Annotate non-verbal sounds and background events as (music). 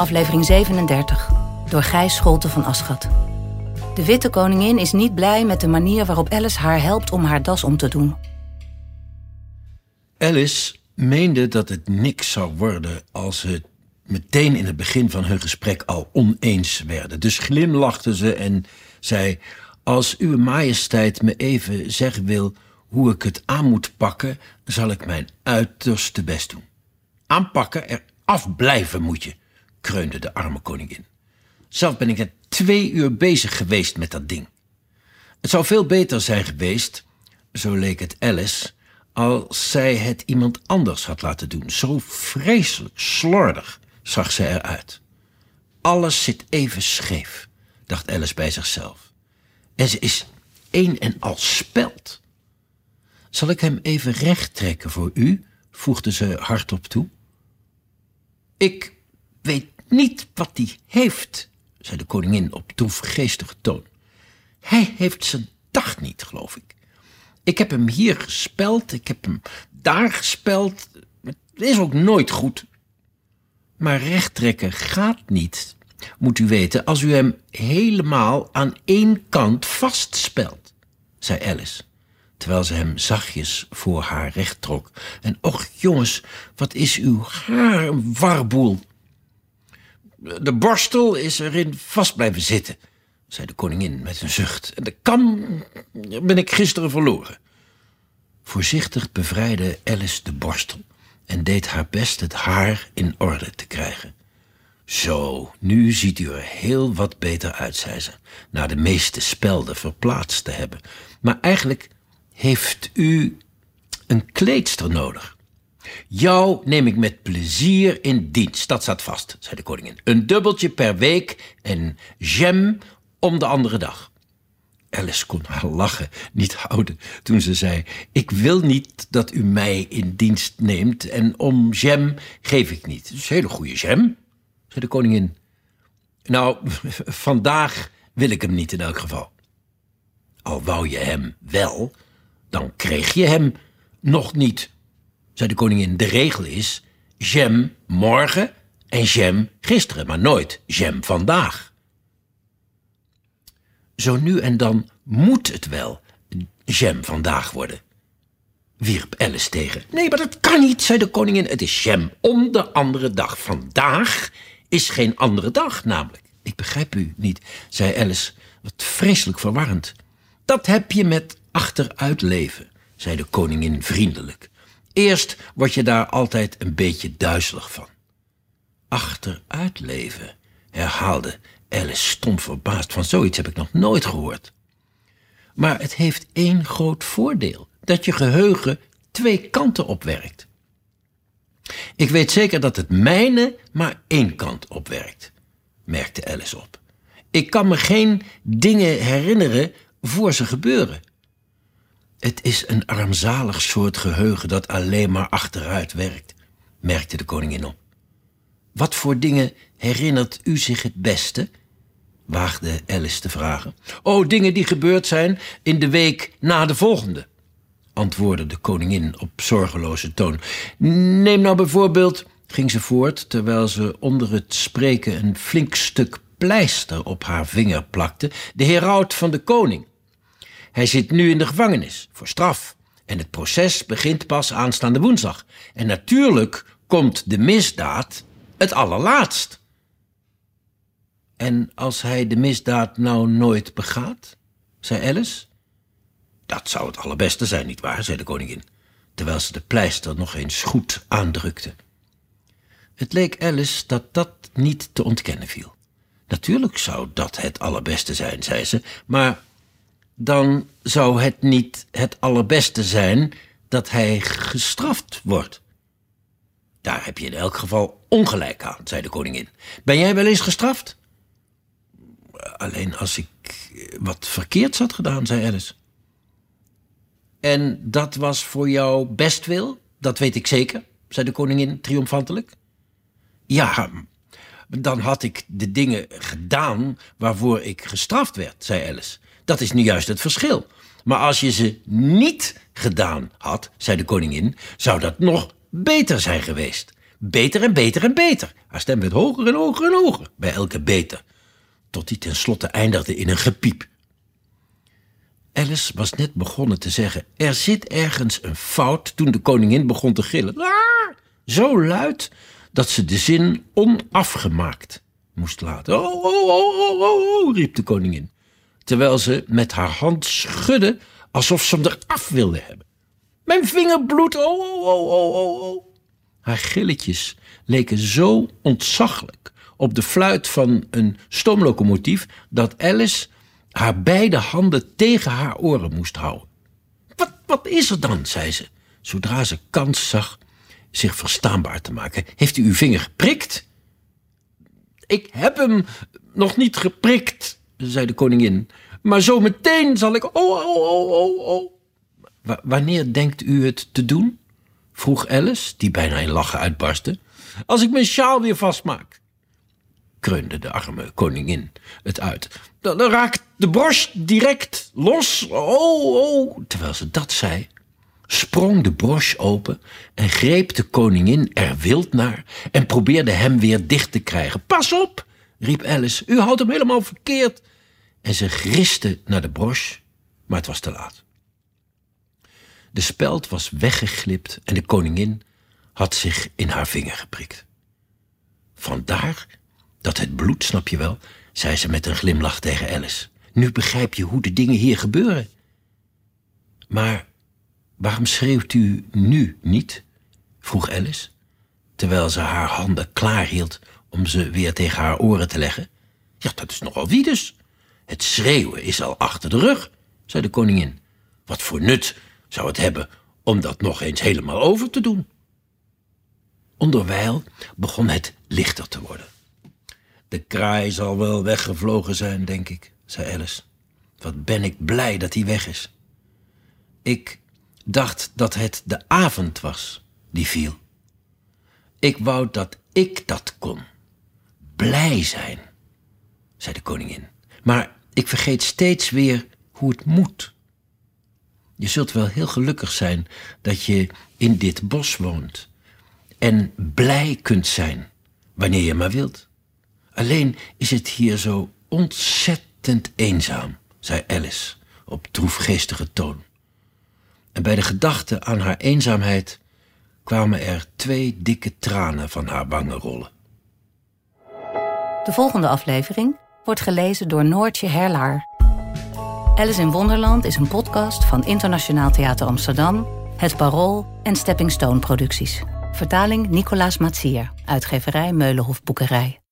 Aflevering 37, door Gijs Scholten van Aschat. De witte koningin is niet blij met de manier waarop Alice haar helpt om haar das om te doen. Alice meende dat het niks zou worden als ze meteen in het begin van hun gesprek al oneens werden. Dus glimlachte ze en zei: Als uw majesteit me even zeggen wil hoe ik het aan moet pakken, zal ik mijn uiterste best doen. Aanpakken, er afblijven moet je, kreunde de arme koningin. Zelf ben ik net twee uur bezig geweest met dat ding. Het zou veel beter zijn geweest, zo leek het Alice, als zij het iemand anders had laten doen. Zo vreselijk slordig zag zij eruit. Alles zit even scheef, dacht Alice bij zichzelf. En ze is een en al speld. Zal ik hem even recht trekken voor u? voegde ze hardop toe. Ik weet niet wat hij heeft, zei de koningin op droefgeestige toon. Hij heeft zijn dag niet, geloof ik. Ik heb hem hier gespeld, ik heb hem daar gespeld. Het is ook nooit goed. Maar rechttrekken gaat niet, moet u weten, als u hem helemaal aan één kant vastspelt, zei Alice terwijl ze hem zachtjes voor haar recht trok. En och, jongens, wat is uw haar een warboel. De borstel is erin vast blijven zitten, zei de koningin met een zucht. En de kam ben ik gisteren verloren. Voorzichtig bevrijdde Alice de borstel en deed haar best het haar in orde te krijgen. Zo, nu ziet u er heel wat beter uit, zei ze, na de meeste spelden verplaatst te hebben. Maar eigenlijk heeft u een kleedster nodig? Jou neem ik met plezier in dienst, dat staat vast, zei de koningin. Een dubbeltje per week en jam om de andere dag. Alice kon haar lachen niet houden toen ze zei: Ik wil niet dat u mij in dienst neemt en om jam geef ik niet. Dat is hele goede jam, zei de koningin. Nou, (laughs) vandaag wil ik hem niet in elk geval. Al wou je hem wel, dan kreeg je hem nog niet, zei de koningin. De regel is jam morgen en jam gisteren, maar nooit jam vandaag. Zo nu en dan moet het wel jam vandaag worden, wierp Alice tegen. Nee, maar dat kan niet, zei de koningin. Het is jam om de andere dag. Vandaag is geen andere dag, namelijk. Ik begrijp u niet, zei Alice, wat vreselijk verwarrend. Dat heb je met achteruitleven, zei de koningin vriendelijk. Eerst word je daar altijd een beetje duizelig van. Achteruitleven, herhaalde Alice stom verbaasd. Van zoiets heb ik nog nooit gehoord. Maar het heeft één groot voordeel: dat je geheugen twee kanten opwerkt. Ik weet zeker dat het mijne maar één kant opwerkt, merkte Alice op. Ik kan me geen dingen herinneren voor ze gebeuren. Het is een armzalig soort geheugen dat alleen maar achteruit werkt, merkte de koningin op. Wat voor dingen herinnert u zich het beste? waagde Alice te vragen. Oh, dingen die gebeurd zijn in de week na de volgende, antwoordde de koningin op zorgeloze toon. Neem nou bijvoorbeeld, ging ze voort, terwijl ze onder het spreken een flink stuk pleister op haar vinger plakte, de heraut van de koning. Hij zit nu in de gevangenis voor straf. En het proces begint pas aanstaande woensdag. En natuurlijk komt de misdaad het allerlaatst. En als hij de misdaad nou nooit begaat, zei Alice. Dat zou het allerbeste zijn, nietwaar, zei de koningin, terwijl ze de pleister nog eens goed aandrukte. Het leek Alice dat dat niet te ontkennen viel. Natuurlijk zou dat het allerbeste zijn, zei ze, maar dan zou het niet het allerbeste zijn dat hij gestraft wordt. Daar heb je in elk geval ongelijk aan, zei de koningin. Ben jij wel eens gestraft? Alleen als ik wat verkeerds had gedaan, zei Alice. En dat was voor jou bestwil? Dat weet ik zeker, zei de koningin triomfantelijk. Ja, dan had ik de dingen gedaan waarvoor ik gestraft werd, zei Alice. Dat is nu juist het verschil. Maar als je ze niet gedaan had, zei de koningin, zou dat nog beter zijn geweest. Beter en beter en beter. Haar stem werd hoger en hoger en hoger bij elke beter. Tot die tenslotte eindigde in een gepiep. Alice was net begonnen te zeggen: Er zit ergens een fout. toen de koningin begon te gillen. Ah! Zo luid dat ze de zin onafgemaakt moest laten. Oh, oh, oh, oh, oh, oh, riep de koningin. Terwijl ze met haar hand schudde alsof ze hem eraf wilde hebben. Mijn vinger bloedt, oh, oh, oh, oh, oh, oh. Haar gilletjes leken zo ontzaglijk op de fluit van een stoomlocomotief dat Alice haar beide handen tegen haar oren moest houden. Wat, wat is er dan? zei ze, zodra ze kans zag zich verstaanbaar te maken. Heeft u uw vinger geprikt? Ik heb hem nog niet geprikt, zei de koningin. Maar zo meteen zal ik. Oh, oh, oh, oh, oh. wanneer denkt u het te doen? vroeg Alice, die bijna in lachen uitbarstte. Als ik mijn sjaal weer vastmaak. Kreunde de arme koningin het uit. Dan, raakt de borst direct los. Oh, oh. Terwijl ze dat zei, sprong de broche open en greep de koningin er wild naar en probeerde hem weer dicht te krijgen. Pas op, riep Alice, u houdt hem helemaal verkeerd. En ze griste naar de broche, maar het was te laat. De speld was weggeglipt en de koningin had zich in haar vinger geprikt. Vandaar dat het bloed, snap je wel, zei ze met een glimlach tegen Alice. Nu begrijp je hoe de dingen hier gebeuren. Maar Waarom schreeuwt u nu niet? vroeg Alice, terwijl ze haar handen klaar hield om ze weer tegen haar oren te leggen. Ja, dat is nogal wie dus. Het schreeuwen is al achter de rug, zei de koningin. Wat voor nut zou het hebben om dat nog eens helemaal over te doen? Onderwijl begon het lichter te worden. De kraai zal wel weggevlogen zijn, denk ik, zei Alice. Wat ben ik blij dat hij weg is. Ik dacht dat het de avond was die viel. Ik wou dat ik dat kon. Blij zijn, zei de koningin. Maar ik vergeet steeds weer hoe het moet. Je zult wel heel gelukkig zijn dat je in dit bos woont en blij kunt zijn wanneer je maar wilt. Alleen is het hier zo ontzettend eenzaam, zei Alice op droefgeestige toon. En bij de gedachte aan haar eenzaamheid kwamen er twee dikke tranen van haar wangen rollen. De volgende aflevering wordt gelezen door Noortje Herlaar. Alice in Wonderland is een podcast van Internationaal Theater Amsterdam, Het Parool en Stepping Stone Producties. Vertaling Nicolaas Matsier, uitgeverij Meulenhof Boekerij.